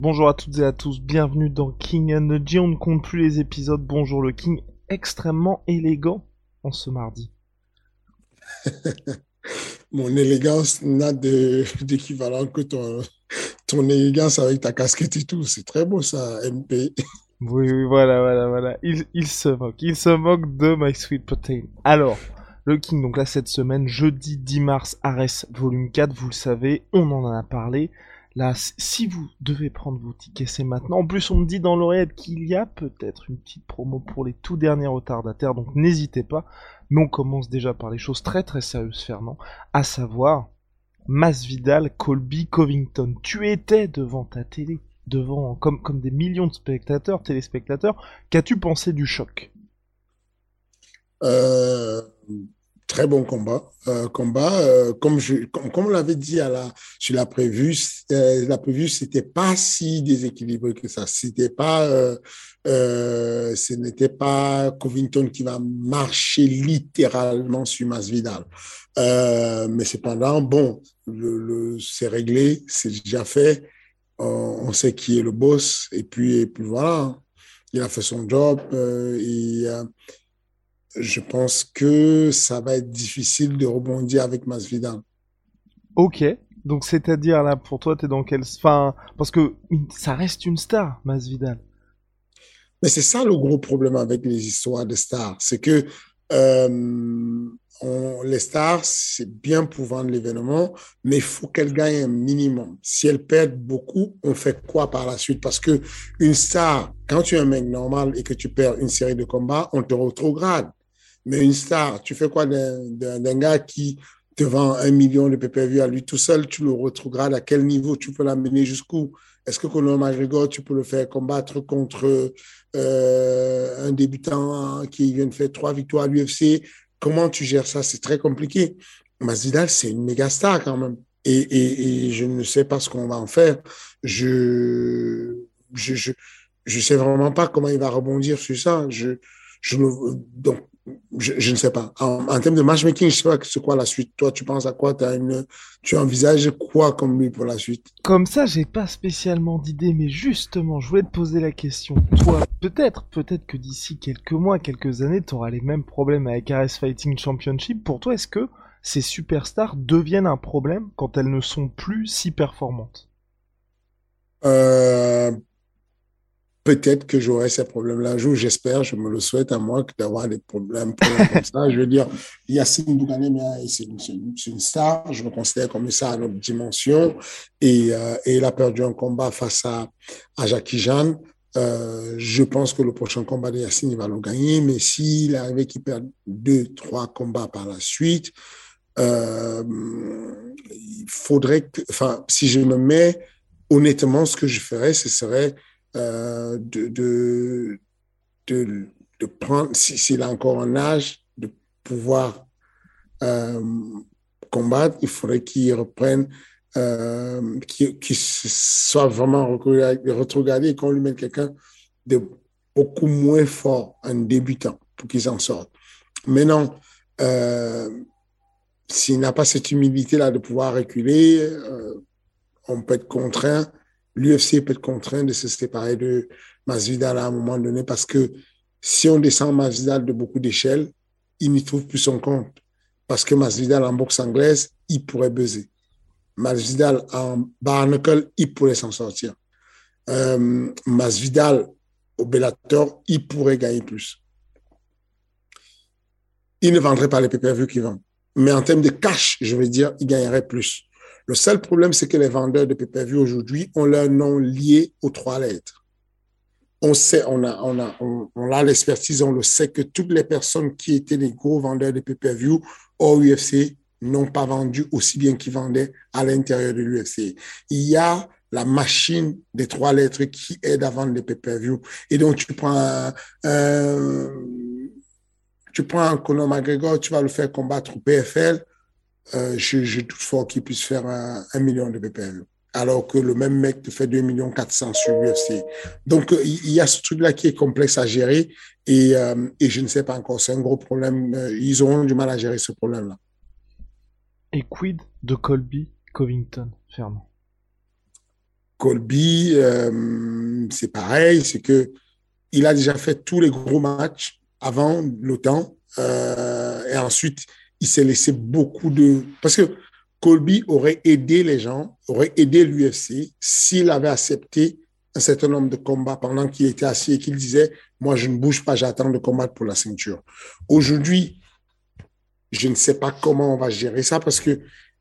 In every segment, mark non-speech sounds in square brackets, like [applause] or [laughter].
Bonjour à toutes et à tous, bienvenue dans King and the G. On ne compte plus les épisodes. Bonjour le King, extrêmement élégant en ce mardi. [laughs] Mon élégance n'a d'équivalent que ton, ton élégance avec ta casquette et tout. C'est très beau ça, MP. [laughs] Oui, oui, voilà, voilà, voilà. Il, il se moque, il se moque de My Sweet Protein. Alors, le King, donc là cette semaine, jeudi 10 mars, Ares volume 4, vous le savez, on en a parlé. Là, si vous devez prendre vos tickets, c'est maintenant. En plus, on me dit dans l'oreillette qu'il y a peut-être une petite promo pour les tout derniers retardataires, donc n'hésitez pas. Mais on commence déjà par les choses très très sérieuses, Fernand, à savoir Masvidal, Colby, Covington. Tu étais devant ta télé, devant comme comme des millions de spectateurs, téléspectateurs. Qu'as-tu pensé du choc? Euh, très bon combat. Euh, combat, euh, comme on l'avait dit à la, sur la prévue, euh, la c'était pas si déséquilibré que ça. C'était pas, euh, ce n'était pas Covington qui va marcher littéralement sur Masvidal. Mais cependant, bon, c'est réglé, c'est déjà fait. On, sait qui est le boss et puis, et puis voilà. Il a fait son job je pense que ça va être difficile de rebondir avec Masvidal. Ok. Donc c'est-à-dire là pour toi t'es dans quel enfin parce que ça reste une star Masvidal. Mais c'est ça le gros problème avec les histoires de stars, c'est que euh, on, les stars c'est bien pour vendre l'événement, mais il faut qu'elles gagnent un minimum. Si elles perdent beaucoup, on fait quoi par la suite? Parce que une star, quand tu es un mec normal et que tu perds une série de combats, on te rétrograde. Mais une star, tu fais quoi d'un gars qui te vend un million de PPV à lui tout seul, tu le rétrogrades à quel niveau? Tu peux l'amener jusqu'où? Est-ce que Conor McGregor, tu peux le faire combattre contre euh, un débutant qui vient de faire trois victoires à l'UFC Comment tu gères ça? C'est très compliqué. Masvidal, c'est une méga star quand même. Et, et, et, je ne sais pas ce qu'on va en faire. Je je, je je sais vraiment pas comment il va rebondir sur ça. Je je donc je, je, ne sais pas. En, en, termes de matchmaking, je sais pas c'est quoi la suite. Toi, tu penses à quoi? As une, Tu envisages quoi comme lui pour la suite? Comme ça, j'ai pas spécialement d'idée, mais justement, je voulais te poser la question. Toi, peut-être, peut-être que d'ici quelques mois, quelques années, tu auras les mêmes problèmes avec RS Fighting Championship. Pour toi, est-ce que ces superstars deviennent un problème quand elles ne sont plus si performantes? Euh, peut-être que j'aurai ces problèmes-là un jour, j'espère, je me le souhaite à moi d'avoir des problèmes, problèmes comme ça. Je veux dire, Yacine Bougané, c'est une, star, je le considère comme ça à notre dimension, et, euh, et il a perdu un combat face à, à Jackie Jeanne. Euh, je pense que le prochain combat de Yacine, il va le gagner, mais s'il arrivait qu'il perd deux, trois combats par la suite, euh, il faudrait que, enfin, si je me mets honnêtement, ce que je ferais, ce serait euh, de, de, de, prendre, s'il a encore un âge, de pouvoir euh, combattre, il faudrait qu'il reprenne, euh, qu'il qu soit vraiment retrogradé et qu'on lui mette quelqu'un de beaucoup moins fort, un débutant, pour qu'il s'en sorte. Maintenant, euh, s'il n'a pas cette humilité-là de pouvoir reculer, on peut être contraint l'UFC peut être contraint de se séparer de Masvidal à un moment donné parce que si on descend Masvidal de beaucoup d'échelles, il n'y trouve plus son compte. Parce que Masvidal en boxe anglaise, il pourrait buzzer. Masvidal en barnacle, il pourrait s'en sortir. Euh, Masvidal au Bellator, il pourrait gagner plus. Il ne vendrait pas les pay-per-view qu'il vend. mais en termes de cash, je veux dire, il gagnerait plus. Le seul problème, c'est que les vendeurs de pay-per-view aujourd'hui ont leur nom lié aux trois lettres. On sait, on a, on a, on, a l'expertise, on le sait que toutes les personnes qui étaient des gros vendeurs de pay-per-view au UFC n'ont pas vendu aussi bien qu'ils vendaient à l'intérieur de l'UFC. Il y a la machine des trois lettres qui aide à vendre des pay-per-view. Et donc, tu prends un, tu prends Conor McGregor, tu vas le faire combattre au PFL, euh, je, doute fort qu'il puisse faire un, million de PPL. Alors que le même mec te fait 2 millions 400 sur UFC. Donc, euh, il y a ce truc-là qui est complexe à gérer et, euh, et je ne sais pas encore. C'est un gros problème. Ils auront du mal à gérer ce problème-là. Et quid de Colby Covington, Fernand? Colby, c'est pareil, c'est que il a déjà fait tous les gros matchs avant temps et ensuite il s'est laissé beaucoup de... Parce que Colby aurait aidé les gens, aurait aidé l'UFC s'il avait accepté un certain nombre de combats pendant qu'il était assis et qu'il disait, moi, je ne bouge pas, j'attends de combattre pour la ceinture. Aujourd'hui, je ne sais pas comment on va gérer ça parce que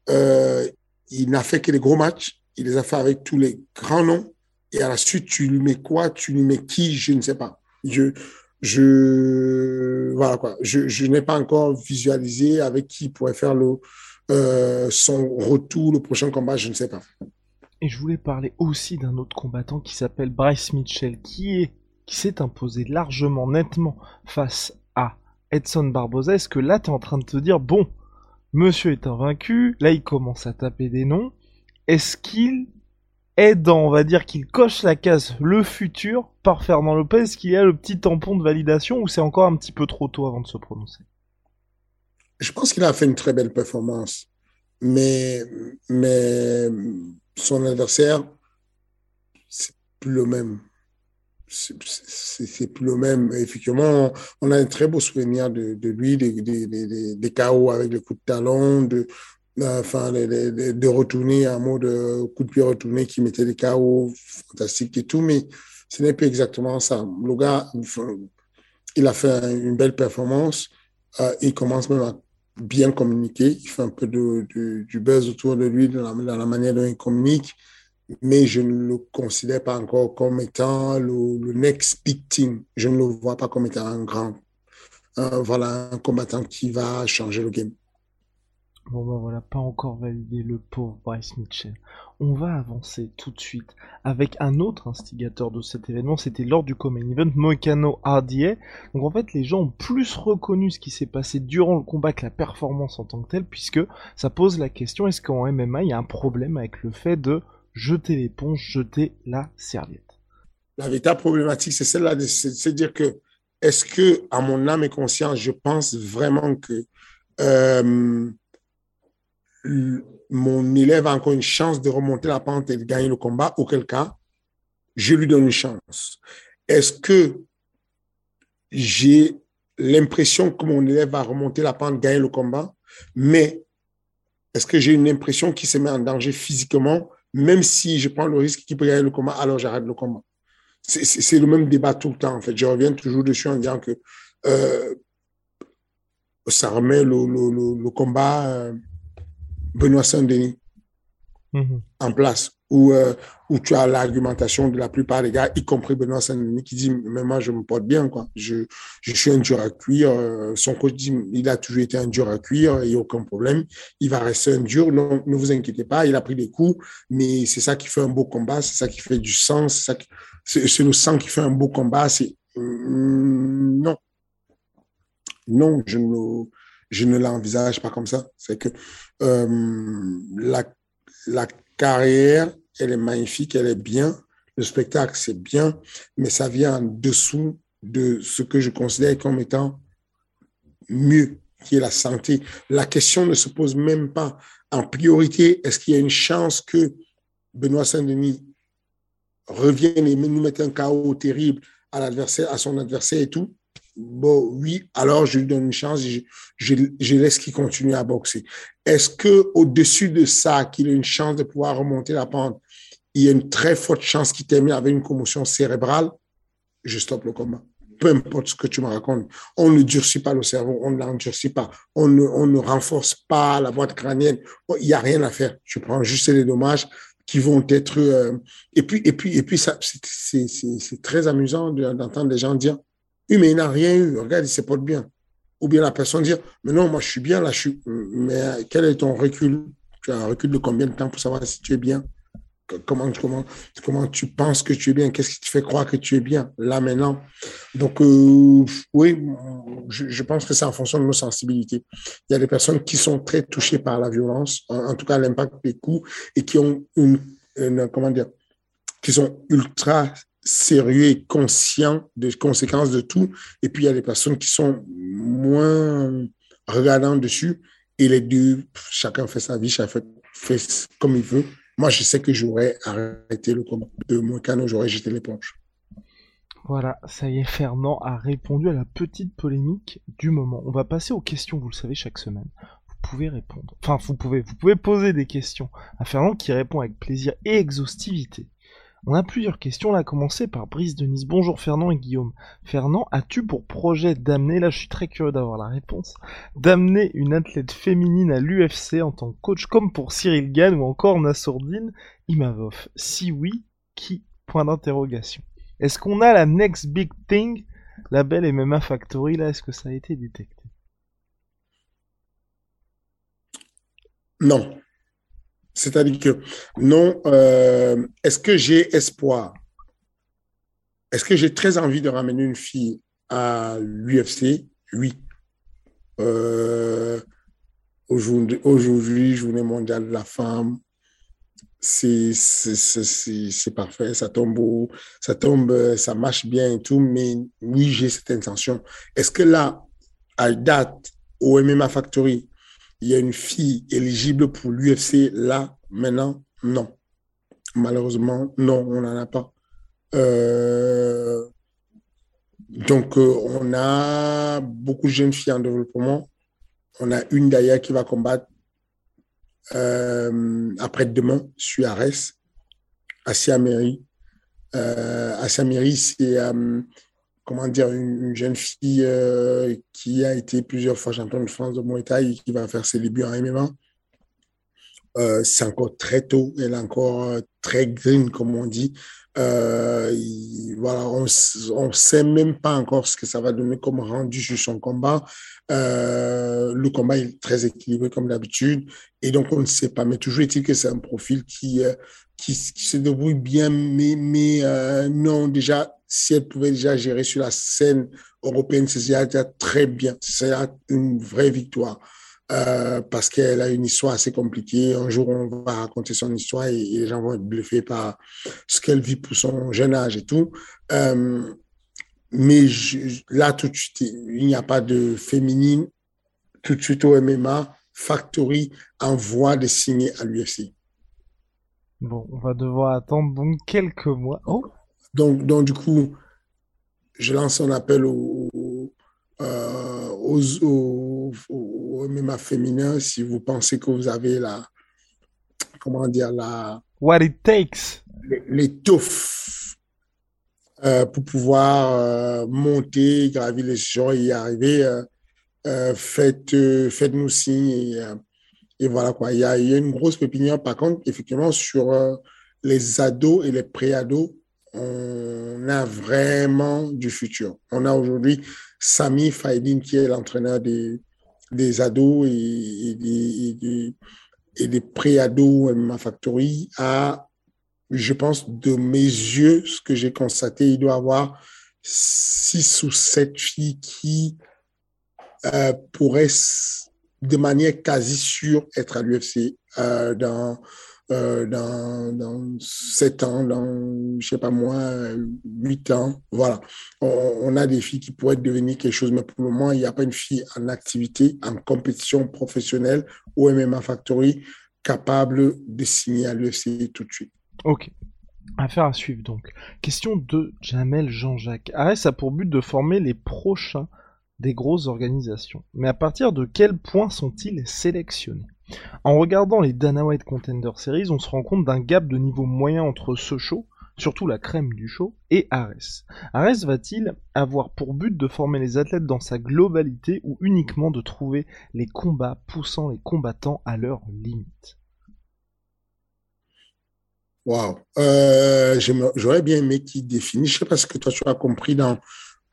euh, il n'a fait que les gros matchs, il les a fait avec tous les grands noms et à la suite, tu lui mets quoi, tu lui mets qui, je ne sais pas. Je, je voilà quoi, je, je n'ai pas encore visualisé avec qui pourrait faire le euh, son retour, le prochain combat, je ne sais pas. Et je voulais parler aussi d'un autre combattant qui s'appelle Bryce Mitchell, qui est qui s'est imposé largement, nettement face à Edson Barboza. Est-ce que là, tu es en train de te dire, bon, monsieur est invaincu, là, il commence à taper des noms. Est-ce qu'il aidant, on va dire qu'il coche la case le futur par Fernand Lopez, y a le petit tampon de validation ou c'est encore un petit peu trop tôt avant de se prononcer? Je pense qu'il a fait une très belle performance, mais, mais son adversaire, c'est plus le même. C'est plus le même. Effectivement, on a un très beau souvenir de, lui, des, des, des, chaos avec le coup de talon, de, enfin, de, retourner un mot de coup de pied retourné qui mettait des chaos fantastiques et tout, mais ce n'est pas exactement ça. Le gars, il a fait une belle performance. Euh, il commence même à bien communiquer. Il fait un peu de, du buzz autour de lui dans la, manière dont il communique, mais je ne le considère pas encore comme étant le, next big team. Je ne le vois pas comme étant un grand, voilà, un combattant qui va changer le game. Bon ben voilà, pas encore validé le pauvre Bryce Mitchell. On va avancer tout de suite avec un autre instigateur de cet événement, c'était lors du Common Event, Moicano RDA. Donc en fait, les gens ont plus reconnu ce qui s'est passé durant le combat que la performance en tant que telle, puisque ça pose la question, est-ce qu'en MMA, il y a un problème avec le fait de jeter l'éponge, jeter la serviette? La véritable problématique, c'est celle-là, c'est dire que, est-ce que, à mon âme et conscience, je pense vraiment que... Euh, mon élève a encore une chance de remonter la pente et de gagner le combat, auquel cas, je lui donne une chance. Est-ce que j'ai l'impression que mon élève va remonter la pente, gagner le combat, mais est-ce que j'ai une impression qu'il se met en danger physiquement, même si je prends le risque qu'il peut gagner le combat, alors j'arrête le combat? C'est le même débat tout le temps, en fait. Je reviens toujours dessus en disant que euh, ça remet le, combat... Euh, Benoît Saint-Denis mhm. en place, où, euh, où tu as l'argumentation de la plupart des gars, y compris Benoît Saint-Denis, qui dit Mais moi, je me porte bien, quoi. Je, je suis un dur à cuire. Euh, son coach dit Il a toujours été un dur à cuire, il n'y a aucun problème. Il va rester un dur. Non, ne vous inquiétez pas, il a pris des coups, mais c'est ça qui fait un beau combat, c'est ça qui fait du sang, c'est le sang qui fait un beau combat. C'est mm, non, non, je ne je ne l'envisage pas comme ça. C'est que euh, la, carrière, elle est magnifique, elle est bien. Le spectacle, c'est bien, mais ça vient en dessous de ce que je considère comme étant mieux, qui est la santé. La question ne se pose même pas. En priorité, est-ce qu'il y a une chance que Benoît Saint-Denis revienne et nous mette un chaos terrible à son adversaire et tout? Bon, oui, alors je lui donne une chance, je, je, laisse qu'il continue à boxer. Est-ce que au-dessus de ça, qu'il ait une chance de pouvoir remonter la pente, il y a une très forte chance qu'il termine avec une commotion cérébrale, je stoppe le combat. peu importe ce que tu me racontes. On ne durcit pas le cerveau, on ne l'endurcit pas, on ne, on ne renforce pas la boîte crânienne. Il n'y a rien à faire. Tu prends juste les dommages qui vont être. Euh, et puis, et puis, et puis, c'est très amusant d'entendre des gens dire Oui, mais il n'a rien eu. Regarde, il se porte bien. Ou bien la personne dire Mais non, moi, je suis bien là. Je suis... Mais quel est ton recul? Tu as un recul de combien de temps pour savoir si tu es bien? Comment, comment, comment tu penses que tu es bien, qu'est-ce qui te fait croire que tu es bien là maintenant? Donc, euh, oui, je, pense que c'est en fonction de nos sensibilités. Il y a des personnes qui sont très touchées par la violence, en, tout cas l'impact des coups, et qui ont une, comment dire, qui sont ultra sérieux et conscients des conséquences de tout. Et puis, il y a des personnes qui sont moins regardant dessus. Et les deux, chacun fait sa vie, chacun fait comme il veut. Moi, je sais que j'aurais arrêté le combat de mon canot, j'aurais jeté l'éponge. Voilà, ça y est, Fernand a répondu à la petite polémique du moment. On va passer aux questions, vous le savez, chaque semaine. Vous pouvez répondre. Enfin, vous pouvez, vous pouvez poser des questions à Fernand qui répond avec plaisir et exhaustivité. On a plusieurs questions, on a commencé par Brice Denise. Bonjour Fernand et Guillaume. Fernand, as-tu pour projet d'amener, là je suis très curieux d'avoir la réponse, d'amener une athlète féminine à l'UFC en tant que coach comme pour Cyril Gann ou encore Nassourdine Imavov? Si oui, qui? Point d'interrogation. Est-ce qu'on a la next big thing? La belle MMA Factory là, est-ce que ça a été détecté? Non. C'est-à-dire que non, euh, est-ce que j'ai espoir? Est-ce que j'ai très envie de ramener une fille à l'UFC Oui. Euh, Aujourd'hui, journée mondiale de la femme, c'est parfait, ça tombe, ça tombe, ça marche bien et tout, mais oui, j'ai cette intention. Est-ce que là, à date, au MMA Factory, il y a une fille éligible pour l'UFC là, maintenant, non. Malheureusement, non, on n'en a pas. Euh, donc, euh, on a beaucoup de jeunes filles en développement. On a une d'ailleurs qui va combattre euh, après-demain sur Arès, à Siameri. à Siameri, c'est comment dire, une, jeune fille euh, qui a été plusieurs fois championne de France de Muay Thai et qui va faire ses débuts en MMA. Euh, c'est encore très tôt, elle est encore euh, très green, comme on dit. voilà, on ne sait même pas encore ce que ça va donner comme rendu sur son combat. le combat est très équilibré comme d'habitude et donc on ne sait pas. Mais toujours est-il que c'est un profil qui, qui, se débrouille bien, mais non, déjà, si elle pouvait déjà gérer sur la scène européenne, c'est déjà très bien. C'est une vraie victoire. Euh, parce qu'elle a une histoire assez compliquée. Un jour, on va raconter son histoire et, les gens vont être bluffés par ce qu'elle vit pour son jeune âge et tout. Euh, mais là, tout de suite, il n'y a pas de féminine. Tout de suite au MMA, Factory envoie de signer à l'UFC. Bon, on va devoir attendre donc quelques mois. Oh, donc, donc, du coup, je lance un appel aux, euh, aux, aux, MMA féminins si vous pensez que vous avez la, comment dire, la... What it takes. L'étoffe euh, pour pouvoir euh, monter, gravir les gens et y arriver. Euh, euh faites, euh, faites-nous signe et, et, voilà quoi. Il y a, il y a une grosse pépinière par contre, effectivement, sur les ados et les pré-ados on a vraiment du futur. On a aujourd'hui Sami Faidin qui est l'entraîneur des, des ados et, des, pré-ados ma Factory a, je pense, de mes yeux, ce que j'ai constaté, il doit avoir six ou sept filles qui euh, pourraient de manière quasi sûre être à l'UFC euh, dans euh, dans, dans 7 ans, dans, je sais pas moi, 8 ans. Voilà. On, a des filles qui pourraient devenir quelque chose, mais pour le moment, il n'y a pas une fille en activité, en compétition professionnelle au MMA Factory capable de signer à l'UFC tout de suite. Ok. Affaire à suivre donc. Question de Jamel Jean-Jacques. ARES a pour but de former les prochains des grosses organisations. Mais à partir de quel point sont-ils sélectionnés? En regardant les Dana White Contender Series, on se rend compte d'un gap de niveau moyen entre Sochaux, surtout la crème du show, et Ares. Ares va-t-il avoir pour but de former les athlètes dans sa globalité ou uniquement de trouver les combats poussant les combattants à leurs limites Wow. Euh, j'aurais bien aimé qu'il définisse. Je ce que toi tu as compris dans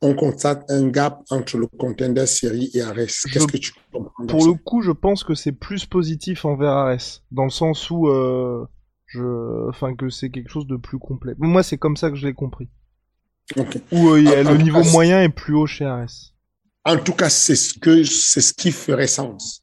on constate un gap entre le contender série et Ares. Qu'est-ce que tu comprends Pour le coup, je pense que c'est plus positif envers Ares, dans le sens où, euh, je, enfin, que c'est quelque chose de plus complet. Moi, c'est comme ça que je l'ai compris. Okay. Où euh, le niveau moyen est plus haut chez Ares. En tout cas, c'est ce que c'est ce qui ferait sens.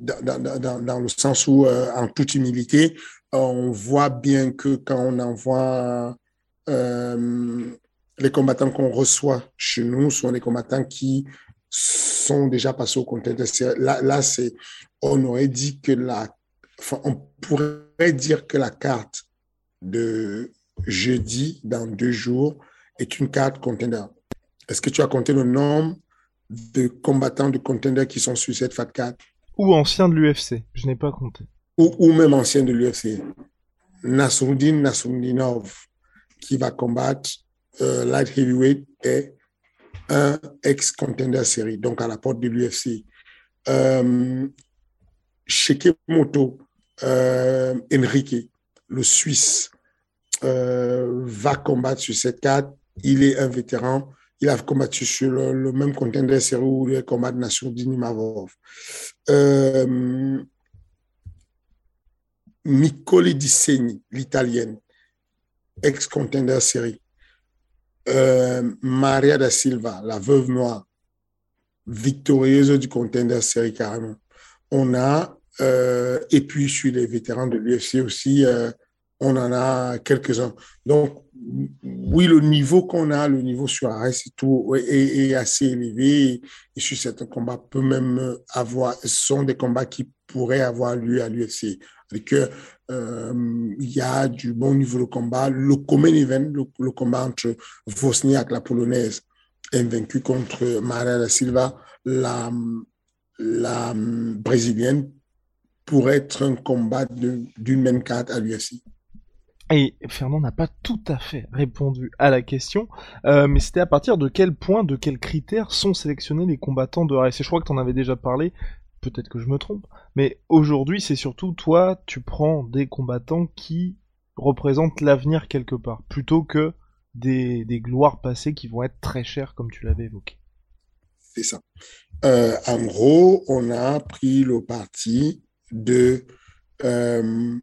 Dans, dans, le sens où, euh, en toute humilité, on voit bien que quand on envoie euh, les combattants qu'on reçoit chez nous sont des combattants qui sont déjà passés au contexte. Là, là c'est, on aurait dit que la, on pourrait dire que la carte de jeudi dans deux jours est une carte contender. Est-ce que tu as compté le nombre de combattants de contender qui sont sur cette fat card? Ou ancien de l'UFC, je n'ai pas compté. Ou, même ancien de l'UFC. Nasruddin Nasruddinov, qui va combattre euh, light heavyweight, est un ex-contender série, donc à la porte de l'UFC. Euh, euh, Enrique, le Suisse, euh, va combattre sur cette carte. Il est un vétéran il a combattu sur le, même contender série où il a combattu Nasruddin Mavov. Euh, Micoli Di Segni, l'italienne, ex-contender série. Euh, Maria da Silva, la veuve noire, victorieuse du contender série carrément. On a, euh, et puis sur les vétérans de l'UFC aussi, euh, on en a quelques-uns. Donc, oui, le niveau qu'on a, le niveau sur Arès et tout, est, assez élevé. Et sur certains combats peut même avoir, sont des combats qui pourraient avoir lieu à l'UFC. Euh, il y a du bon niveau de combat. Le common event, le, combat entre Vosniak, la polonaise, invaincue contre Maria da Silva, la, la brésilienne, pourrait être un combat d'une même carte à l'UFC. Et Fernand n'a pas tout à fait répondu à la question, euh, mais c'était à partir de quel point, de quels critères sont sélectionnés les combattants de RSC. Je crois que tu en avais déjà parlé, peut-être que je me trompe, mais aujourd'hui c'est surtout toi, tu prends des combattants qui représentent l'avenir quelque part, plutôt que des, gloires passées qui vont être très chères comme tu l'avais évoqué. C'est ça. Euh, en gros, on a pris le parti de... Euh,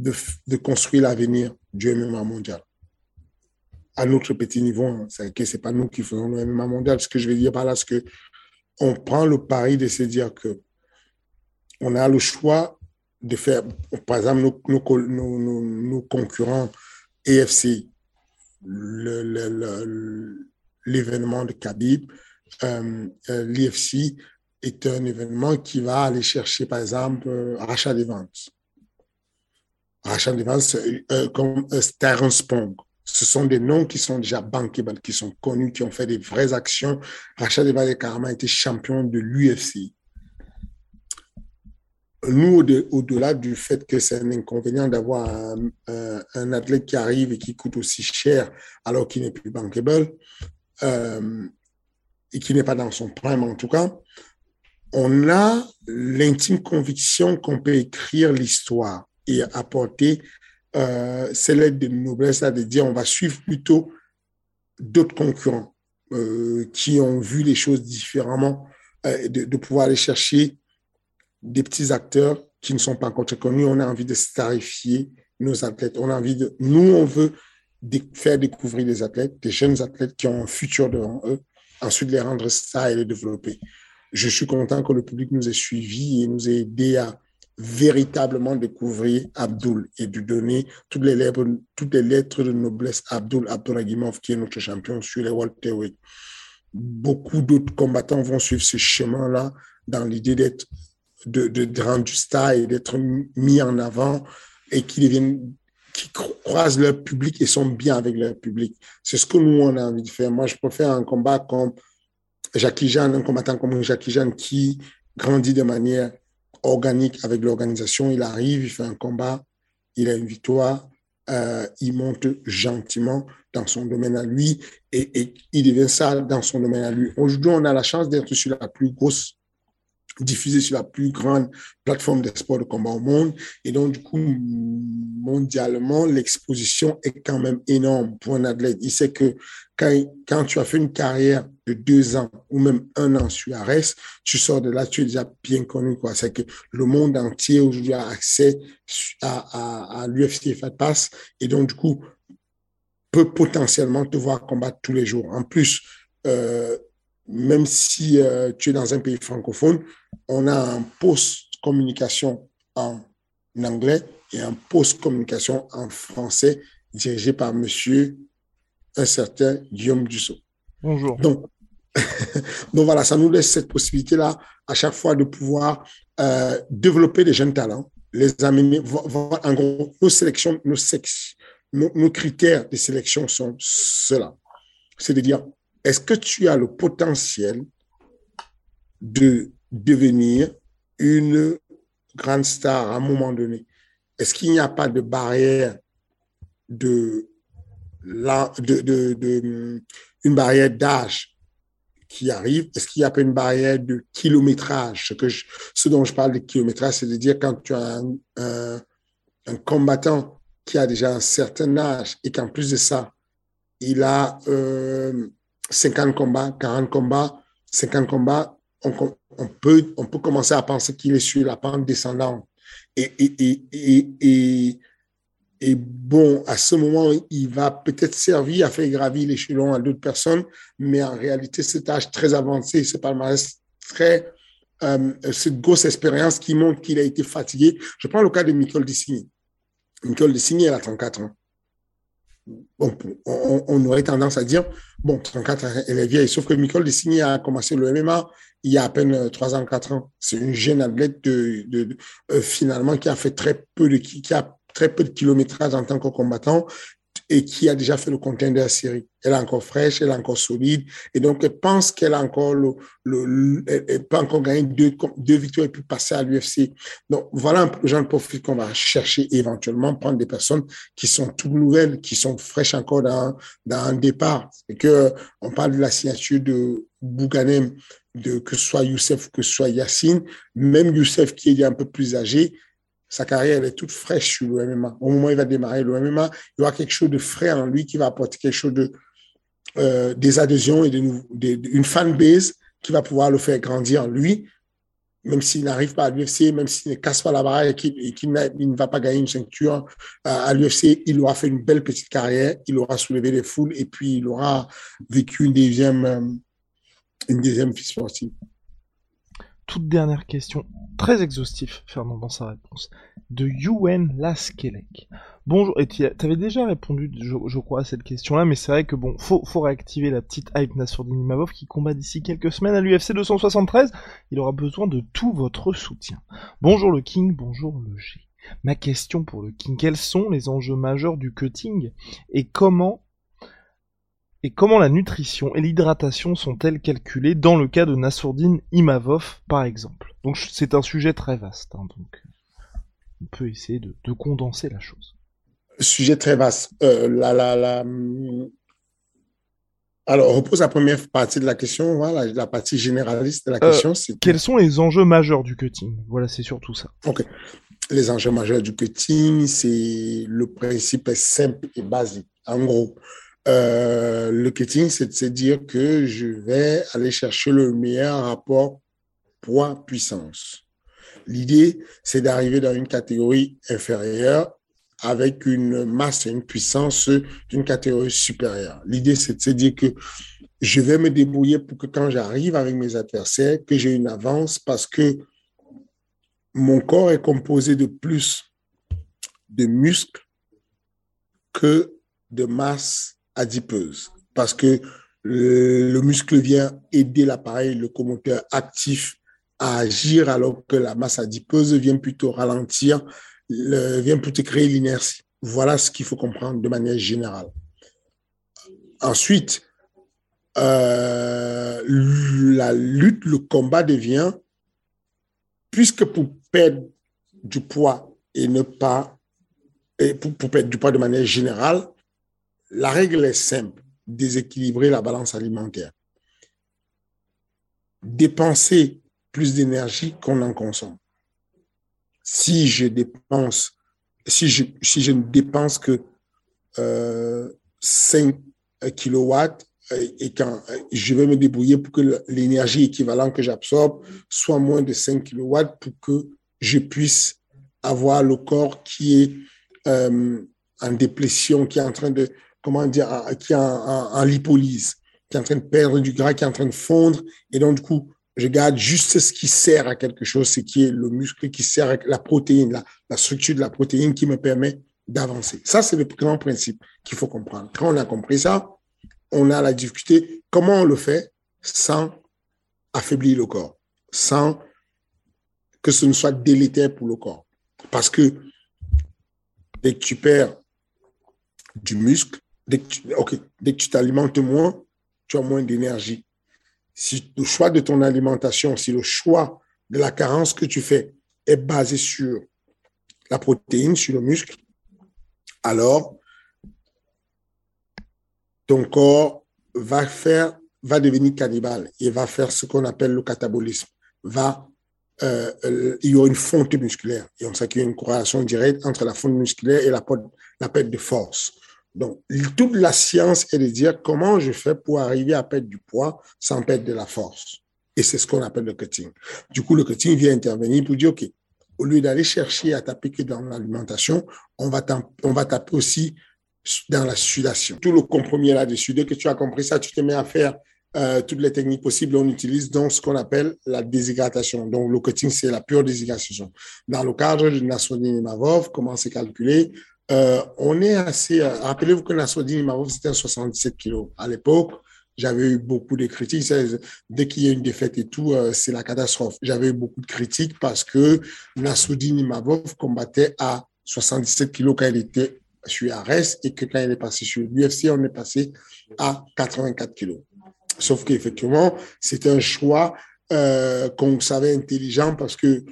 de, construire l'avenir du MMA mondial. À notre petit niveau, hein. c'est que c'est pas nous qui faisons le MMA mondial. Ce que je veux dire par là, c'est que on prend le pari de se dire que on a le choix de faire, par exemple, nos, nos, concurrents EFC, l'événement de Khabib, euh, euh, l'EFC est un événement qui va aller chercher, par exemple, euh, rachat des ventes. Rachel Evans, euh, comme euh, Terence Pong. Ce sont des noms qui sont déjà bankable, qui sont connus, qui ont fait des vraies actions. Rachel Evans a carrément été champion de l'UFC. Nous, au-delà du fait que c'est un inconvénient d'avoir un, athlète qui arrive et qui coûte aussi cher alors qu'il n'est plus bankable, euh, et qui n'est pas dans son prime en tout cas, on a l'intime conviction qu'on peut écrire l'histoire apporter euh, ces de noblesse, c'est-à-dire on va suivre plutôt d'autres concurrents euh, qui ont vu les choses différemment, euh, de, pouvoir aller chercher des petits acteurs qui ne sont pas encore très connus. On a envie de starifier nos athlètes. On a envie de, nous, on veut faire découvrir des athlètes, des jeunes athlètes qui ont un futur devant eux, ensuite les rendre stars et les développer. je suis content que le public nous ait suivis et nous ait aidé à véritablement découvrir Abdul et de donner toutes les lettres, toutes les lettres de noblesse Abdul Abduragimov, qui est notre champion sur les welterweight. Beaucoup d'autres combattants vont suivre ce chemin-là dans l'idée d'être, de, de, rendre du star et d'être mis en avant et qui deviennent qui croisent leur public et sont bien avec leur public. C'est ce que nous, on a envie de faire. Moi, je préfère un combat comme Jackie Jeanne, un combattant comme Jackie Jeanne qui grandit de manière organique avec l'organisation. Il arrive, il fait un combat, il a une victoire, euh, il monte gentiment dans son domaine à lui et, il devient ça dans son domaine à lui. Aujourd'hui, on a la chance d'être sur la plus grosse diffusé sur la plus grande plateforme de sport de combat au monde. Et donc, du coup, mondialement, l'exposition est quand même énorme pour un athlète. Il sait que quand tu as fait une carrière de deux ans ou même un an sur Ares, tu sors de là, tu es déjà bien connu. quoi. C'est que le monde entier aujourd'hui a accès à, à, à l'UFC Fight Pass. Et donc, du coup, peut potentiellement te voir combattre tous les jours. En plus, euh, même si euh, tu es dans un pays francophone, on a un post communication en anglais et un post communication en français dirigé par monsieur un certain Guillaume Dussault. Bonjour. Donc, [laughs] donc voilà, ça nous laisse cette possibilité-là à chaque fois de pouvoir euh, développer des jeunes talents, les amener, en gros, nos sélections, nos, nos, nos critères de sélection sont ceux-là. C'est de dire, est-ce que tu as le potentiel de devenir une grande star à un moment donné? Est-ce qu'il n'y a pas de barrière de, la, de, de une barrière d'âge qui arrive Est-ce qu'il n'y a pas une barrière de kilométrage ce, que ce dont je parle de kilométrage, c'est de dire quand tu as un, combattant qui a déjà un certain âge et qu'en plus de ça, il a euh, 50 combats, 40 combats, 50 combats, on, peut, on peut commencer à penser qu'il est sur la pente descendante. Et, et, bon, à ce moment, il va peut-être servir à faire gravir l'échelon à d'autres personnes, mais en réalité, cet âge très avancé, pas mal très, euh, cette grosse expérience qui montre qu'il a été fatigué. Je prends le cas de Michael Dessigny. Michael Dessigny, elle a 34 ans on, on, aurait tendance à dire, bon, 34 elle est vieille, sauf que Nicole Dessigny a commencé le MMA il y a à peine 3 ans, 4 ans. C'est une jeune athlète de, euh, finalement qui a fait très peu de, qui a très peu de kilométrage en tant que combattant et qui a déjà fait le contenu de la série. Elle est encore fraîche, elle est encore solide, et donc elle pense qu'elle a encore le, le, peut encore gagner deux, victoires et puis passer à l'UFC. Donc voilà un genre de profil qu'on va chercher éventuellement, prendre des personnes qui sont toutes nouvelles, qui sont fraîches encore dans, un départ. Et que on parle de la signature de Bouganem, que ce soit Youssef, que ce soit Yacine, même Youssef qui est un peu plus âgé, sa carrière elle est toute fraîche sur le MMA. Au moment où il va démarrer le MMA, il y aura quelque chose de frais en lui qui va apporter quelque chose de euh, des adhésions et de, de, une fanbase qui va pouvoir le faire grandir lui, même s'il n'arrive pas à l'UFC, même s'il ne casse pas la barre et qu'il ne va pas gagner une ceinture à, à l'UFC, il aura fait une belle petite carrière, il aura soulevé des foules et puis il aura vécu une deuxième, euh, une deuxième vie sportive toute dernière question, très exhaustif, Fernand, dans sa réponse, de Yuen Laskelek. Bonjour, et tu avais déjà répondu, je, crois, à cette question-là, mais c'est vrai que bon, faut, réactiver la petite hype Nassourdine Imavov qui combat d'ici quelques semaines à l'UFC 273. Il aura besoin de tout votre soutien. Bonjour le King, bonjour le G. Ma question pour le King, quels sont les enjeux majeurs du cutting et comment et comment la nutrition et l'hydratation sont-elles calculées dans le cas de Nassourdine Imavov, par exemple? Donc c'est un sujet très vaste, hein, donc on peut essayer de, de, condenser la chose. Sujet très vaste. Euh, la, la, la... Alors, on repose la première partie de la question, voilà, la partie généraliste de la euh, question. quels sont les enjeux majeurs du cutting? Voilà, c'est surtout ça. Ok. Les enjeux majeurs du cutting, c'est le principe est simple et basique. En gros, euh, le cutting, c'est de se dire que je vais aller chercher le meilleur rapport poids-puissance. L'idée, c'est d'arriver dans une catégorie inférieure avec une masse et une puissance d'une catégorie supérieure. L'idée, c'est de se dire que je vais me débrouiller pour que quand j'arrive avec mes adversaires, que j'ai une avance parce que mon corps est composé de plus de muscles que de masse adipeuse. Parce que le, muscle vient aider l'appareil locomoteur actif à agir alors que la masse adipeuse vient plutôt ralentir, vient plutôt créer l'inertie. Voilà ce qu'il faut comprendre de manière générale. Ensuite, euh, la lutte, le combat devient, puisque pour perdre du poids et ne pas, et pour, pour perdre du poids de manière générale, la règle est simple, déséquilibrer la balance alimentaire. Dépenser plus d'énergie qu'on en consomme. Si je dépense, si je, si je ne dépense que euh, 5 kilowatts et quand je vais me débrouiller pour que l'énergie équivalente que j'absorbe soit moins de 5 kilowatts pour que je puisse avoir le corps qui est euh, en déplétion, qui est en train de, comment dire, qui en, en, lipolyse, qui est en train de perdre du gras, qui est en train de fondre. Et donc, du coup, je garde juste ce qui sert à quelque chose, ce qui est le muscle qui sert à la protéine, la, la structure de la protéine qui me permet d'avancer. Ça, c'est le grand principe qu'il faut comprendre. Quand on a compris ça, on a la difficulté. Comment on le fait sans affaiblir le corps, sans que ce ne soit délétère pour le corps. Parce que dès que tu perds du muscle, dès que tu, t'alimentes moins, tu as moins d'énergie. Si le choix de ton alimentation, si le choix de la carence que tu fais est basé sur la protéine, sur le muscle, alors ton corps va faire, va devenir cannibale et va faire ce qu'on appelle le catabolisme. Va, euh, euh, il y aura une fonte musculaire. Et on sait qu'il y a une corrélation directe entre la fonte musculaire et la perte de force. Donc, toute la science est de dire comment je fais pour arriver à perdre du poids sans perdre de la force. Et c'est ce qu'on appelle le cutting. Du coup, le cutting vient intervenir pour dire, OK, au lieu d'aller chercher à taper dans l'alimentation, on va, taper aussi dans la sudation. Tout le compromis là-dessus. Dès que tu as compris ça, tu te mets à faire euh, toutes les techniques possibles. On utilise donc ce qu'on appelle la déshydratation. Donc, le cutting, c'est la pure déshydratation. Dans le cadre de Nasruddin Mavov, comment c'est calculé? Euh, On est assez... Euh, rappelez-vous que Nasruddin Mavov, c'était un 77 kilos. À l'époque, j'avais eu beaucoup de critiques. Dès qu'il y a une défaite et tout, euh, c'est la catastrophe. J'avais eu beaucoup de critiques parce que Nasruddin Imavov combattait à 77 kilos quand il était sur Ares et que quand il est passé sur l'UFC, on est passé à 84 kilos. Sauf qu'effectivement, c'était un choix qu'on savait intelligent parce que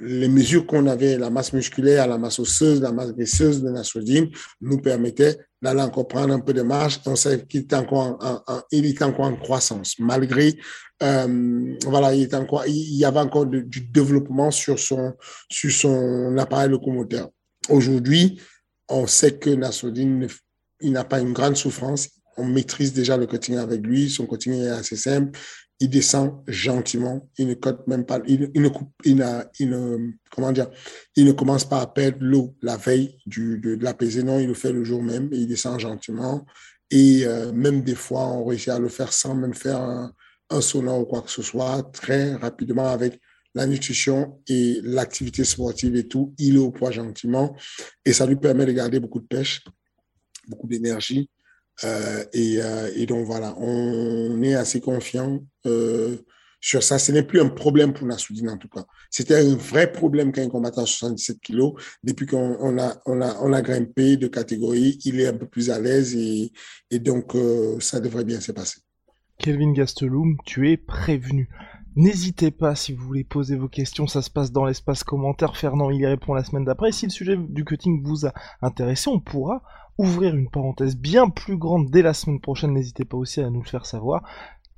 les mesures qu'on avait, la masse musculaire, la masse osseuse, la masse graisseuse de Nasruddin, nous permettaient d'aller encore prendre un peu de marge. On savait qu'il était encore en, il était encore en croissance, malgré euh, voilà, il, était encore, il y avait encore du développement sur son sur son appareil locomoteur. Aujourd'hui, on sait que Nasruddin, il n'a pas une grande souffrance. On maîtrise déjà le cutting avec lui. Son cutting est assez simple. Il descend gentiment. Il ne cote même pas. Il, ne comment dire. Il ne commence pas à perdre l'eau la veille du, de, de l'apaiser. Non, il le fait le jour même. il descend gentiment. Et euh, même des fois, on réussit à le faire sans même faire un, un ou quoi que ce soit, très rapidement avec la nutrition et l'activité sportive et tout, il est au poids gentiment et ça lui permet de garder beaucoup de pêche, beaucoup d'énergie. Euh, et, euh, et, donc voilà, on est assez confiant euh, sur ça. Ce n'est plus un problème pour Nassoudine en tout cas. C'était un vrai problème quand il combattait à 77 kilos. Depuis qu'on on a, on a, on a grimpé de catégorie, il est un peu plus à l'aise et, et donc ça devrait bien se passer. Kelvin Gastelum, tu es prévenu. N'hésitez pas si vous voulez poser vos questions, ça se passe dans l'espace commentaire. Fernand il y répond la semaine d'après. Si le sujet du cutting vous a intéressé, on pourra ouvrir une parenthèse bien plus grande dès la semaine prochaine. N'hésitez pas aussi à nous le faire savoir.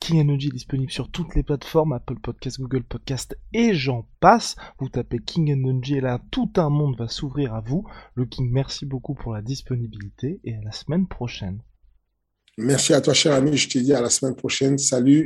King Energy est disponible sur toutes les plateformes, Apple Podcast, Google Podcast et j'en passe. Vous tapez King Energy et là tout un monde va s'ouvrir à vous. Le King, merci beaucoup pour la disponibilité et à la semaine prochaine. Merci à toi cher ami, je te dis à la semaine prochaine. Salut.